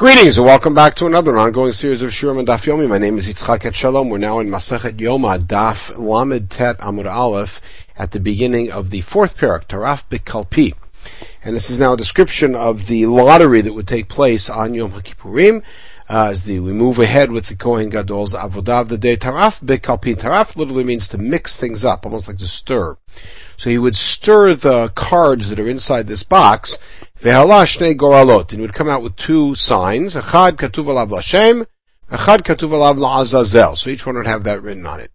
Greetings and welcome back to another ongoing series of Shurim and Daf Yomi. My name is Yitzchak Etshalom. We're now in Masechet Yoma, Daf Lamed Tet Amud Aleph, at the beginning of the fourth parak, Taraf Bekalpi. And this is now a description of the lottery that would take place on Yom HaKippurim. Uh, as the, we move ahead with the Kohen Gadol's Avodah of the day. Taraf Bekalpi. Taraf literally means to mix things up, almost like to stir. So he would stir the cards that are inside this box, Ve'hala shnei goralot, and he would come out with two signs, Echad katuv alav Lashem, Echad katuv alav la'azazel. So each one would have that written on it.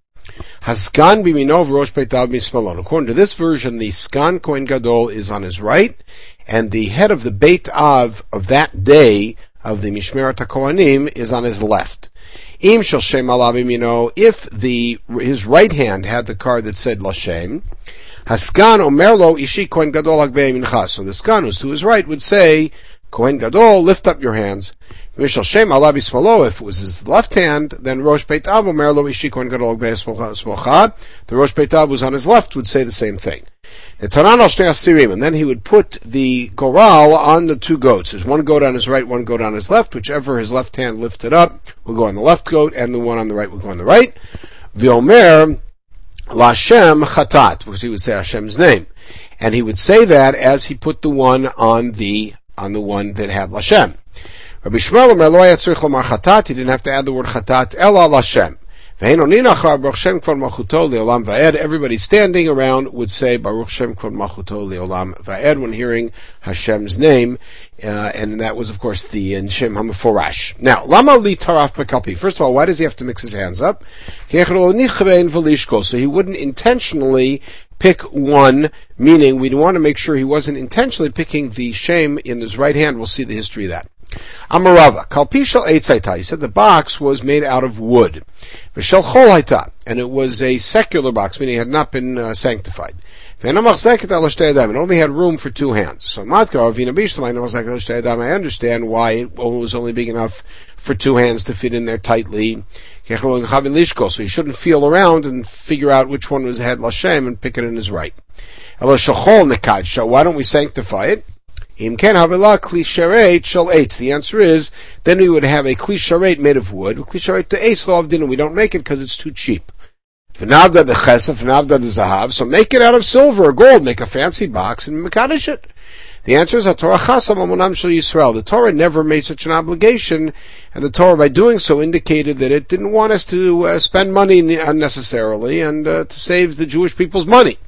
Haskan biminov rosh peitav mismalon. According to this version, the skan kohen gadol is on his right, and the head of the Beit Av of that day of the Mishmeret HaKohanim is on his left. Im shel shem alav if the, his right hand had the card that said Lashem, Haskan omerlo ishi kohen gadol mincha. So the skan who's to his right would say, Kohen gadol, lift up your hands. Mishal shem alabi. If it was his left hand, then rosh beit omerlo ishi kohen gadol smocha. The rosh beit av was on his left would say the same thing. And then he would put the goral on the two goats. There's one goat on his right, one goat on his left. Whichever his left hand lifted up will go on the left goat, and the one on the right will go on the right. V'omer Lashem Chatat, because he would say Hashem's name. And he would say that as he put the one on the, on the one that had Lashem. Rabbi Yishmael Omer lo Chatat, he didn't have to add the word Chatat, Ela Lashem. Everybody standing around would say Baruch Shem Kvod Machuto Leolam Va'ed when hearing Hashem's name, uh, and that was of course the uh, Shem Hamaforash. Now, Lama Li Taraf Bekalpi. First of all, why does he have to mix his hands up? So he wouldn't intentionally pick one, meaning we'd want to make sure he wasn't intentionally picking the shame in his right hand. We'll see the history of that. Amarava, kalpishal eitzaita. He said the box was made out of wood. V'shel chol and it was a secular box, meaning it had not been uh, sanctified. It only had room for two hands. So I understand why it was only big enough for two hands to fit in there tightly. So he shouldn't feel around and figure out which one was had Lashem and pick it in his right. Why don't we sanctify it? The answer is, then we would have a kli made of wood. Kli sharet to eitz. We don't make it because it's too cheap. V'navda the chesef, v'navda the zahav. So make it out of silver or gold. Make a fancy box and mekadosh it. The answer is Torah chasam amonam shel Yisrael. The Torah never made such an obligation, and the Torah, by doing so, indicated that it didn't want us to uh, spend money unnecessarily and uh, to save the Jewish people's money.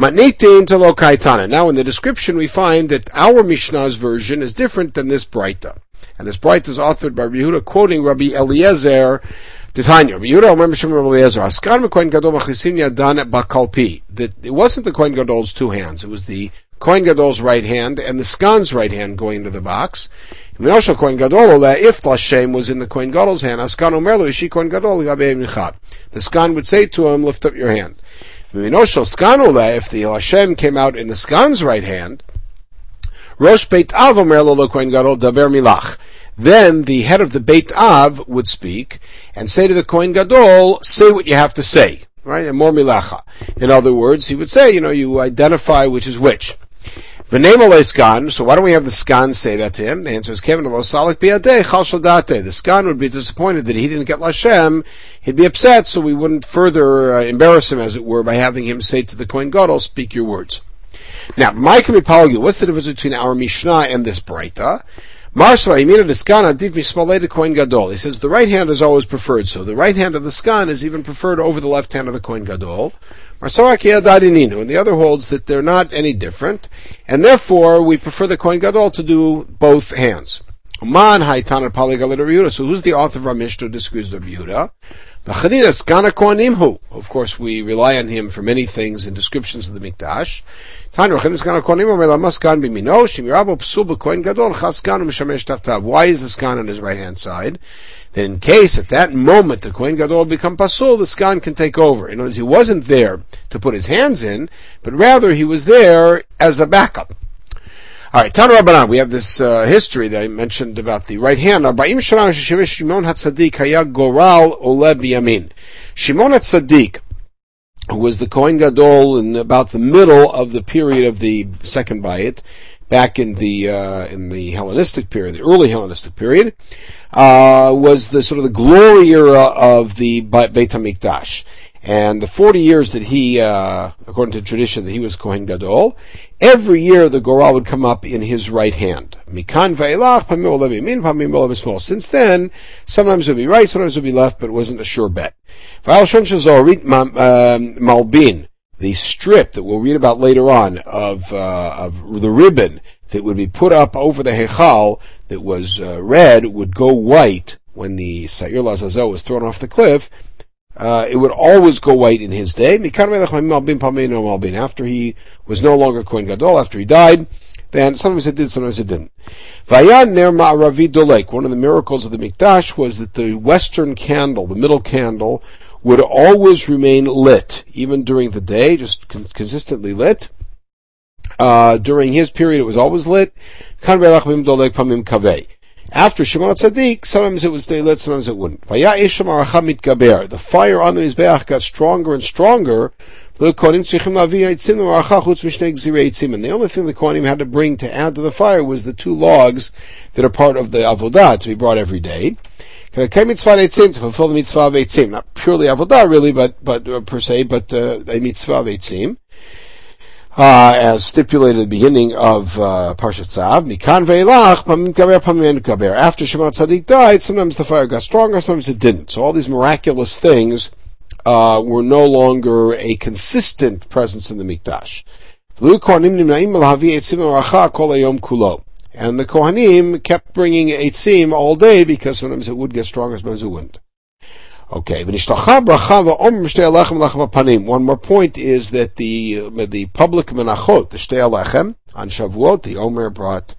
Now in the description we find that our Mishnah's version is different than this Breita. And this Breita is authored by Yehuda quoting Rabbi Eliezer Titania. Askan Kohen Gadol Yadan Bakalpi. That it wasn't the Kohen Gadol's two hands. It was the Kohen Gadol's right hand and the Skan's right hand going into the box. Minoshal Kohen Gadol, if Lashem was in the Kohen Gadol's hand, Askan Omerlo Ishi Kohen Gadol The Skan would say to him, lift up your hand. If the Hashem came out in the Skan's right hand, Rosh Beit Av Omer Lo Kohen Gadol Daber Milach. Then the head of the Beit Av would speak and say to the Kohen Gadol, say what you have to say. Right? And more milacha. In other words, he would say, you know, you identify which is which. Name skan, so why don't we have the skan say that to him? The answer is Kevin Chal The skan would be disappointed that he didn't get Lashem. He'd be upset, so we wouldn't further uh, embarrass him, as it were, by having him say to the Kohen Gadol, speak your words. Now, my Mike what's the difference between our Mishnah and this Breita? Marsva Yimina Niskana Div Mismalei Kohen Gadol. He says the right hand is always preferred, so the right hand of the skan is even preferred over the left hand of the Kohen Gadol. And the other holds that they're not any different, and therefore we prefer the Kohen Gadol to do both hands. Man So who's the author of our Mishnah disagrees with Yehuda? Of course, we rely on him for many things in descriptions of the Mikdash. Why is the skan on his right hand side? That in case at that moment the Kohen Gadol become pasul, the skan can take over. In other words, he wasn't there to put his hands in, but rather he was there as a backup. All right, Tana Rabbanan, we have this uh, history that I mentioned about the right hand. Shimon HaTzadik Goral Ole Biyamin. Shimon HaTzadik, who was the Kohen Gadol in about the middle of the period of the second Bayit, back in the uh, in the Hellenistic period, the early Hellenistic period, uh, was the sort of the glory era of the Beit Hamikdash. And the 40 years that he, uh, according to tradition, that he was Kohen Gadol, every year the Goral would come up in his right hand. Mikan Since then, sometimes it would be right, sometimes it would be left, but it wasn't a sure bet. Malbin, the strip that we'll read about later on of, uh, of the ribbon that would be put up over the Hechal that was uh, red would go white when the Sa'ir Lazazel was thrown off the cliff, uh, it would always go white in his day. After he was no longer Kohen Gadol, after he died, then sometimes it did, sometimes it didn't. Vayan ner ma'aravi dolek. One of the miracles of the Mikdash was that the western candle, the middle candle, would always remain lit, even during the day, just con- consistently lit. Uh, during his period, it was always lit. After Shimon Tzaddik, sometimes it would stay lit, sometimes it wouldn't. The fire on the Mizbeach got stronger and stronger. The only thing the Kohanim had to bring to add to the fire was the two logs that are part of the Avodah to be brought every day. To fulfill the mitzvah of Eitzim. Not purely Avodah really, but, but, uh, per se, but, uh, a mitzvah of Eitzim uh, as stipulated at the beginning of uh, Parshat Tzav, Mikan ve'ilach, pamim kaber. After Shimon Tzaddik died, sometimes the fire got stronger, sometimes it didn't. So all these miraculous things uh, were no longer a consistent presence in the Mikdash. And the Kohanim kept bringing Eitzim all day because sometimes it would get stronger, sometimes it wouldn't. Okay, one more point is that the uh, the public menachot, the shtei alechem on Shavuot, the Omer brought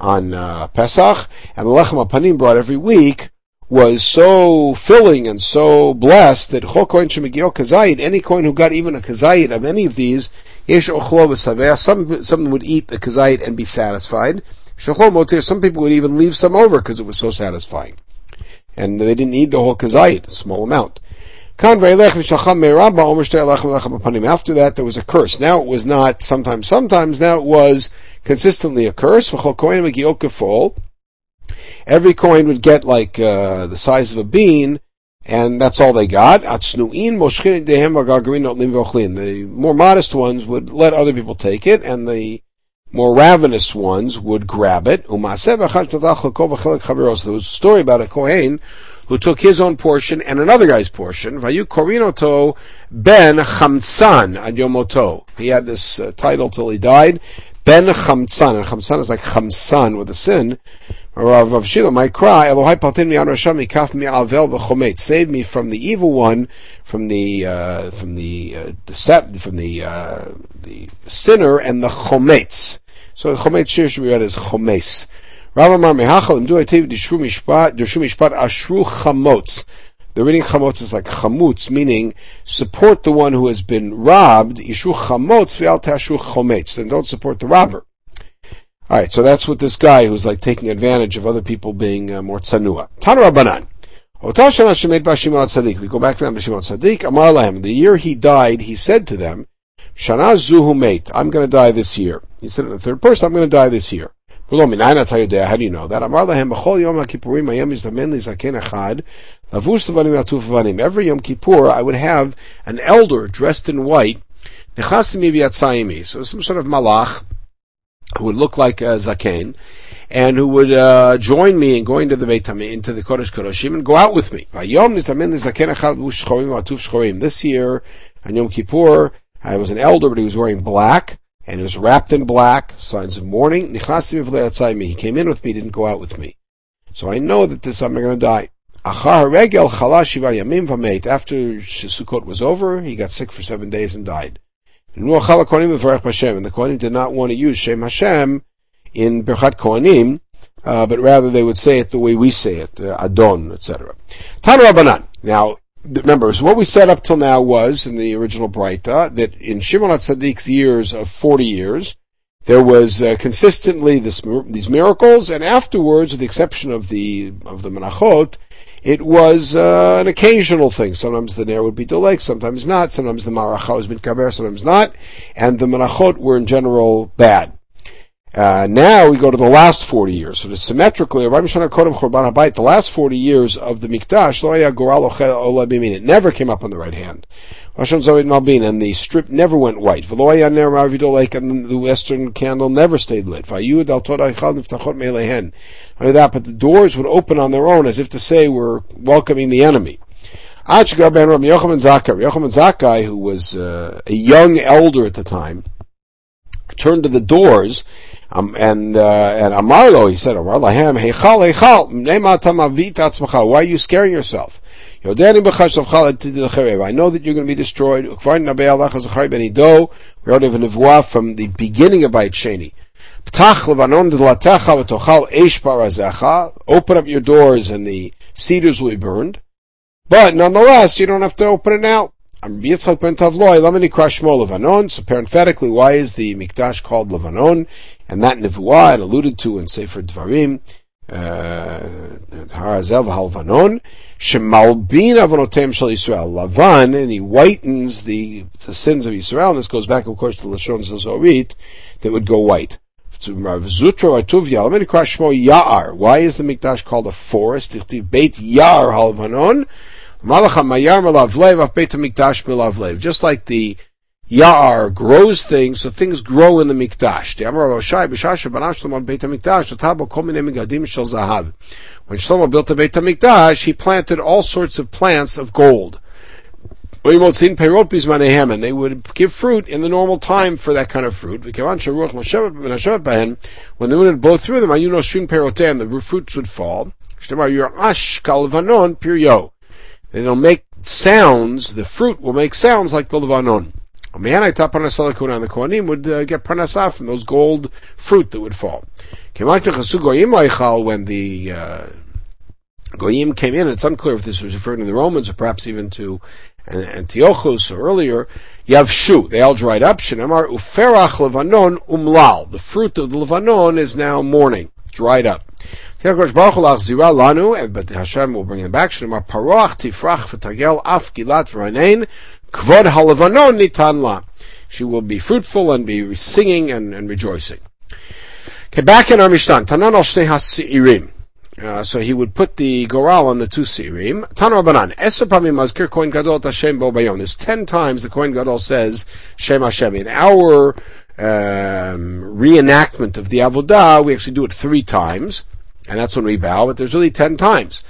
on uh, Pesach, and the lechem apanim brought every week was so filling and so blessed that chol kohen shemigio kazayit, any kohen who got even a kazayit of any of these, yesh ochlo some some would eat the kazayit and be satisfied. Some people would even leave some over because it was so satisfying and they didn't need the whole kazayit, a small amount. After that, there was a curse. Now it was not sometimes, sometimes, now it was consistently a curse. Every kohen would get like uh, the size of a bean, and that's all they got. The more modest ones would let other people take it, and the more ravenous ones would grab it. There was a story about a Kohen who took his own portion and another guy's portion. Vayu korinoto ben chamsan ad yomoto. He had this uh, title till he died. Ben chamsan. And chamsan is like chamsan with a sin. Rav Shila might cry, Elohai paltin mi rasham mikaf mi avel v'chomet. Save me from the evil one, from the, uh, from the, uh, decept, from the, uh, the sinner and the chometz. So chometz shir should be read as chomes. Rav Amar Mehachal Im Du Aitiv Dishru Mishpat Dishru Mishpat Ashru Chamotz. The reading chamotz is like chamutz, meaning support the one who has been robbed. Yishu chamotz v'al tashu chometz, and don't support the robber. All right, so that's what this guy who's like taking advantage of other people being uh, more tsanua. Tanu Rabbanan. We go back to Shimon Tzaddik. Amar lahem. The year he died, he said to them, Shana zuhu mate. I'm going to die this year. He said in the third person, I'm going to die this year. How do you know that? Every Yom Kippur, I would have an elder dressed in white, so some sort of malach, who would look like a zaken, and who would uh, join me in going to the Beit into the Kodesh Kodashim, and go out with me. This year, on Yom Kippur, I was an elder, but he was wearing black, and he was wrapped in black, signs of mourning. He came in with me, didn't go out with me. So I know that this I'm going to die. After Sukkot was over, he got sick for seven days and died. And the Kohanim did not want to use Shem Hashem in Birchat Kohanim, uh, but rather they would say it the way we say it, uh, Adon, etc. Tan Rabbanan. Now, remember, so what we said up till now was, in the original Breita, that in Shimon HaTzaddik's years of 40 years, there was uh, consistently this, these miracles, and afterwards, with the exception of the, of the Menachot, it was uh, an occasional thing. Sometimes the Nair would be delayed, sometimes not, sometimes the Maracha was been kaber, sometimes not, and the Menachot were in general bad. Uh, now we go to the last 40 years. So symmetrically, the last 40 years of the Mikdash, it never came up on the right hand. And the strip never went white. And the western candle never stayed lit. Only that, but the doors would open on their own as if to say we're welcoming the enemy. Yochanan Zakkai, who was uh, a young elder at the time, turned to the doors um, and uh, and Amarlo, he said, Amar lahem heichal heichal Why are you scaring yourself? I know that you're going to be destroyed. We already have a nevuah from the beginning of Bayit Sheni. Open up your doors and the cedars will be burned. But nonetheless, you don't have to open it now. So parenthetically, why is the Mikdash called Levanon? And that Nevuah, alluded to in Sefer Dvarim, uh, Harazel Halvanon, Shemalbin Avonotem Shal Yisrael. Lavan, and he whitens the, the sins of Israel, and this goes back, of course, to Lashon Zazorit, that would go white. Why is the Mikdash called a forest? Beit Ya'ar Halvanon, Just like the Ya'ar grows things, so things grow in the Mikdash. When Shlomo built the Beit HaMikdash, he planted all sorts of plants of gold. And they would give fruit in the normal time for that kind of fruit. When the wind would blow through them, and the fruits would fall. They don't make sounds, the fruit will make sounds like the Levanon. A man I taught Parnasah Lakuna, and the Kohanim would uh, get parnasah from those gold fruit that would fall. When the uh, Goyim came in, it's unclear if this was referring to the Romans or perhaps even to Antiochus or earlier, Yavshu, they all dried up. Shinamar uferach levanon umlal. The fruit of the levanon is now mourning, dried up. Lanu, but Hashem will bring him back. Shemar Paroach Tifrach V'Tagel Af Gilat V'Ranein Kvod Halavanon Nitan La. She will be fruitful and be singing and, and rejoicing. Okay, back in our Mishnah, Tanan al Shnei HaSi'irim. Uh, so he would put the goral on the two sirim. Tanor banan. Eser pamim mazkir kohen gadol Hashem bo bayon. There's ten times the kohen gadol says Shem Hashem. In our um, reenactment of the avodah, we actually do it three times and that's when we bow, but there's really ten times.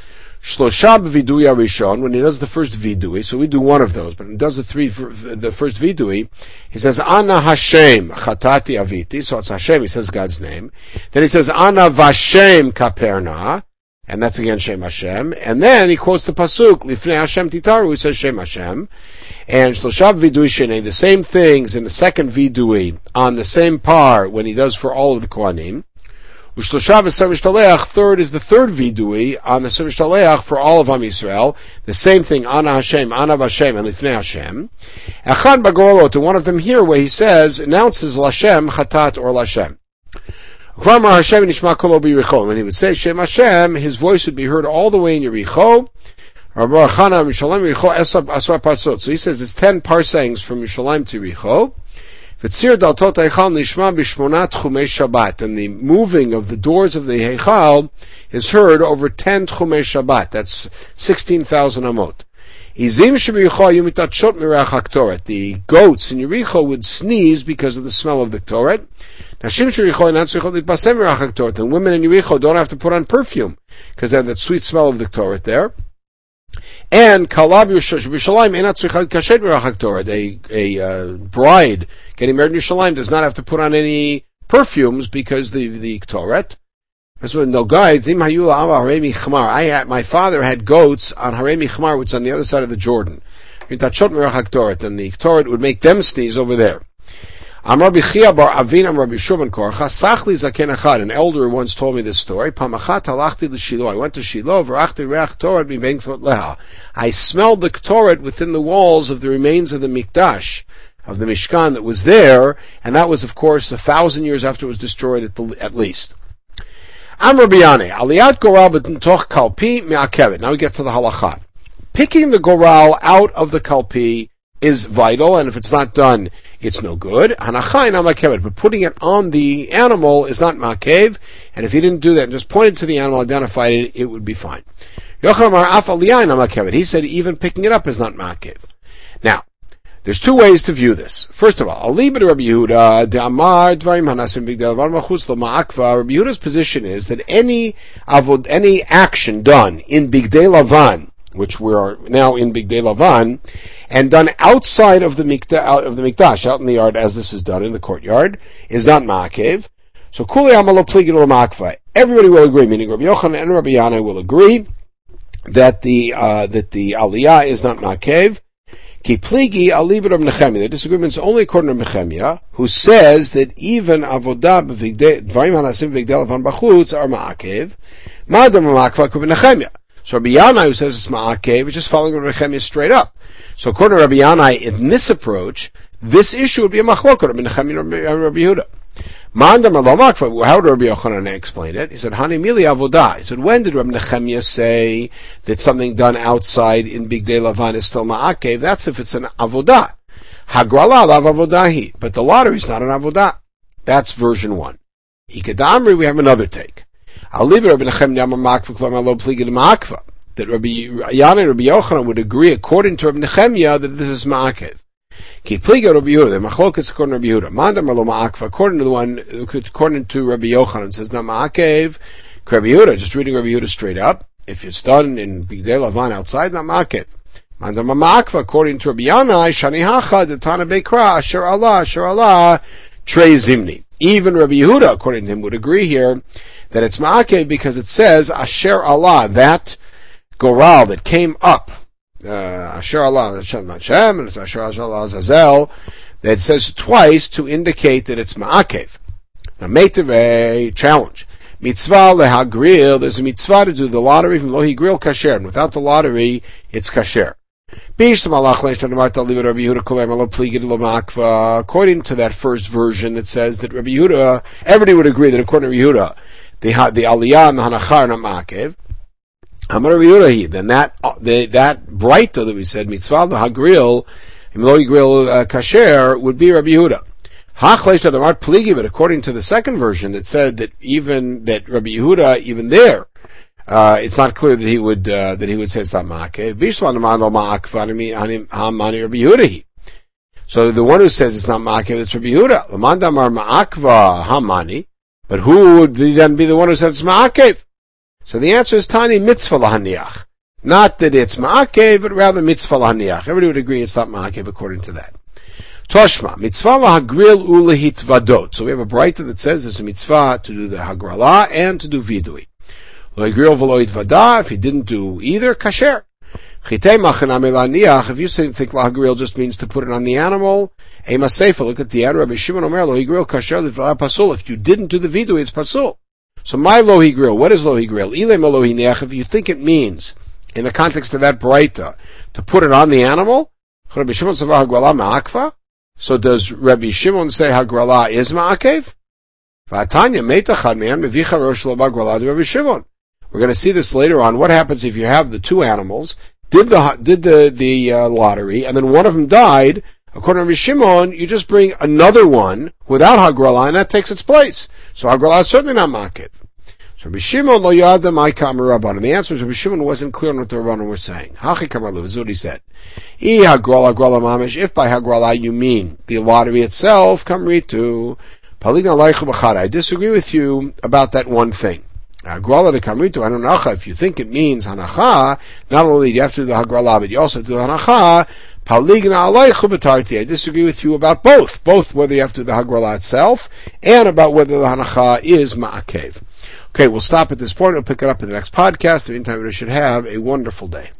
Shloshab vidui arishon, when he does the first vidui, so we do one of those, but he does the three, the first vidui, he says, Ana Hashem chatati aviti, so it's Hashem, he says God's name. Then he says, Ana vashem kaperna, and that's again Shem Hashem. And then he quotes the pasuk Lifnei Hashem Titaru, he says Shem Hashem. And Shloshab Vidui Shenei, the same things in the second Vidui on the same par when he does for all of the Kohanim. Third is the third vidui on the Shemishtalech for all of Am Yisrael. The same thing, Ana Hashem, Ana Hashem, and Lifnei Hashem. Echad Bagorlo, to one of them here where he says, announces Lashem, Chatat, or Lashem. When he would say Shem Hashem, his voice would be heard all the way in Yericho. So he says it's ten parsangs from Yerushalayim to Yericho. V'tzir daltot Eichal nishma b'shmonat chumei Shabbat, and the moving of the doors of the Heichal is heard over ten chumei Shabbat. That's sixteen thousand amot. Izim yumitachot mirach. The goats in Yericho would sneeze because of the smell of the Ktoret. Nashim shebiyucha inatzrichot litbasem mirach haktoret. And women in Yericho don't have to put on perfume because they have that sweet smell of the Ktoret there. And Kalav Yerushalayim. A a uh, bride getting married in Yerushalayim does not have to put on any perfumes because the the Ktoret. That's what no guides. I had my father had goats on Haremi Chmar, which is on the other side of the Jordan. And the Ktoret would make them sneeze over there. Amar Bichia bar Avin Amar Bishuban Korcha Sachli Zaken Echad. An elder once told me this story. Pamachat halachti l'Shilo. I went to Shiloh. V'rachti reach Torah mibein leha. I smelled the Torah within the walls of the remains of the Mikdash of the Mishkan that was there, and that was, of course, a thousand years after it was destroyed at, the, at least. Amr Biyane, Aliyat Goral B'Toch Kalpi Me'akevet. Now we get to the halachat. Picking the Goral out of the Kalpi is vital, and if it's not done it's no good. But putting it on the animal is not makev, and if he didn't do that and just pointed to the animal, identified it, it would be fine. He said even picking it up is not makev. Now, there's two ways to view this. First of all, Ali ben Rabbi Yehuda, Amar Dvarim Hanasim Bigdel Machutz Ma'akva. Rabbi Yehuda's position is that any avod, any action done in Bigdei Lavan, which we are now in Bigdei Lavan, and done outside of the mikdash, of the mikdash, out in the yard, as this is done in the courtyard, is not ma'akev. So kuli amalo pligid makva. Everybody will agree, meaning Rabbi Yochanan and Rabbi Yanai will agree that the uh, that the aliyah is not ma'akev. Ki pligi alibid of Nehemiah. The disagreement is only according to Nehemiah, who says that even avodah dvarim hanasim b'vigdel avan bachutz are ma'akev. Madam ma'akva kubi Nehemiah. So Rabbi Yanai, who says it's ma'akev, is just following Rabbi Nehemiah straight up. So according to Rabbi Yanai, in this approach, this issue would be a machloket of Nehemiah and Rabbi Yehuda. How did Rabbi Yochanan explain it? He said, Hani mili avodah. He said, when did Rabbi Nechemiah say that something done outside in Bigdei Lavan is still ma'akev? That's if it's an avodah. Hagrala lav avodahi. But the lottery is not an avodah. That's version one. Ikadamri, we have another take. That Rabbi Yanai and Rabbi Yochanan would agree according to Rabbi Nechemiah that this is ma'akev. Ki pliga Rabbi Yehuda, the machlokas according to Rabbi Yehuda. Mandam alo ma'akva, according to the one, according to Rabbi Yochanan, says not ma'akev. Rabbi Yehuda, just reading Rabbi Yehuda straight up. If it's done in Bigdei Lavan outside, not ma'akev. Mandam ma'akva, according to Rabbi Yanai, shani hacha, the Tana Bekra, asher Allah, asher Allah, trei zimni. Even Rabbi Yehuda, according to him, would agree here that it's ma'akev because it says asher Allah, that goral that came up uh, Asher Allah Hashem Hashem and it's Asher Allah Azazel that says twice to indicate that it's Ma'akev. Now, Meiteve, challenge. Mitzvah lehagril, there's a mitzvah to do the lottery from lohi grill kasher, and without the lottery, it's kasher. According to that first version that says that Rabbi Yehuda, everybody would agree that according to Rabbi Yehuda, the, the aliyah and the hanachar not ma'akev. Then that uh, that breita that we said mitzvah the hagril imloi grill uh, kasher would be Rabbi Yehuda. Hachlesh pligi, but according to the second version, that said that even that Rabbi Yehuda, even there, uh, it's not clear that he would uh, that he would say it's not ma'akev. So the one who says it's not ma'akev, it's Rabbi Yehuda. Lamandamar ma'akva hamani, but who would then be the one who says it's ma'akev? So the answer is tani mitzvah lahaniach. Not that it's ma'akev, but rather mitzvah lahaniach. Everybody would agree it's not ma'akev according to that. Toshma, mitzvah lahagril ulehit vadot. So we have a breita that says there's a mitzvah to do the hagrala and to do vidui. If he didn't do either, kasher. If you think lahagril just means to put it on the animal, look at the end, Rabbi Shimon Omer, lahagril kasher, pasul. If you didn't do the vidui, it's pasul. So my lohi grill, what is lohi grill? Ilem lohi neach, if you think it means, in the context of that breita, to put it on the animal, Rabbi Shimon ma'akva. so does Rabbi Shimon say Hagrala is ma'akev? We're going to see this later on. What happens if you have the two animals, did the did the the uh, lottery, and then one of them died? According to Shimon, you just bring another one without Hagrala, and that takes its place. So Hagrala is certainly not Makit. So Shimon lo yada my Rabban. And the answer is Shimon wasn't clear on what the Rabbanon were saying. Hachi Kamalu is what he said. I Hagrala Hagrala Mamish. If by Hagrala you mean the lottery itself, Kamritu. Palina Bachara. I disagree with you about that one thing. Hagrala de Kamritu Hananacha. If you think it means Hanacha, not only do you have to do the Hagrala, but you also do the Hanacha. I disagree with you about both, both whether you have to do the Hagrala itself and about whether the Hanacha is Ma'akev. Okay, we'll stop at this point. We'll pick it up in the next podcast. In the meantime, we should have a wonderful day.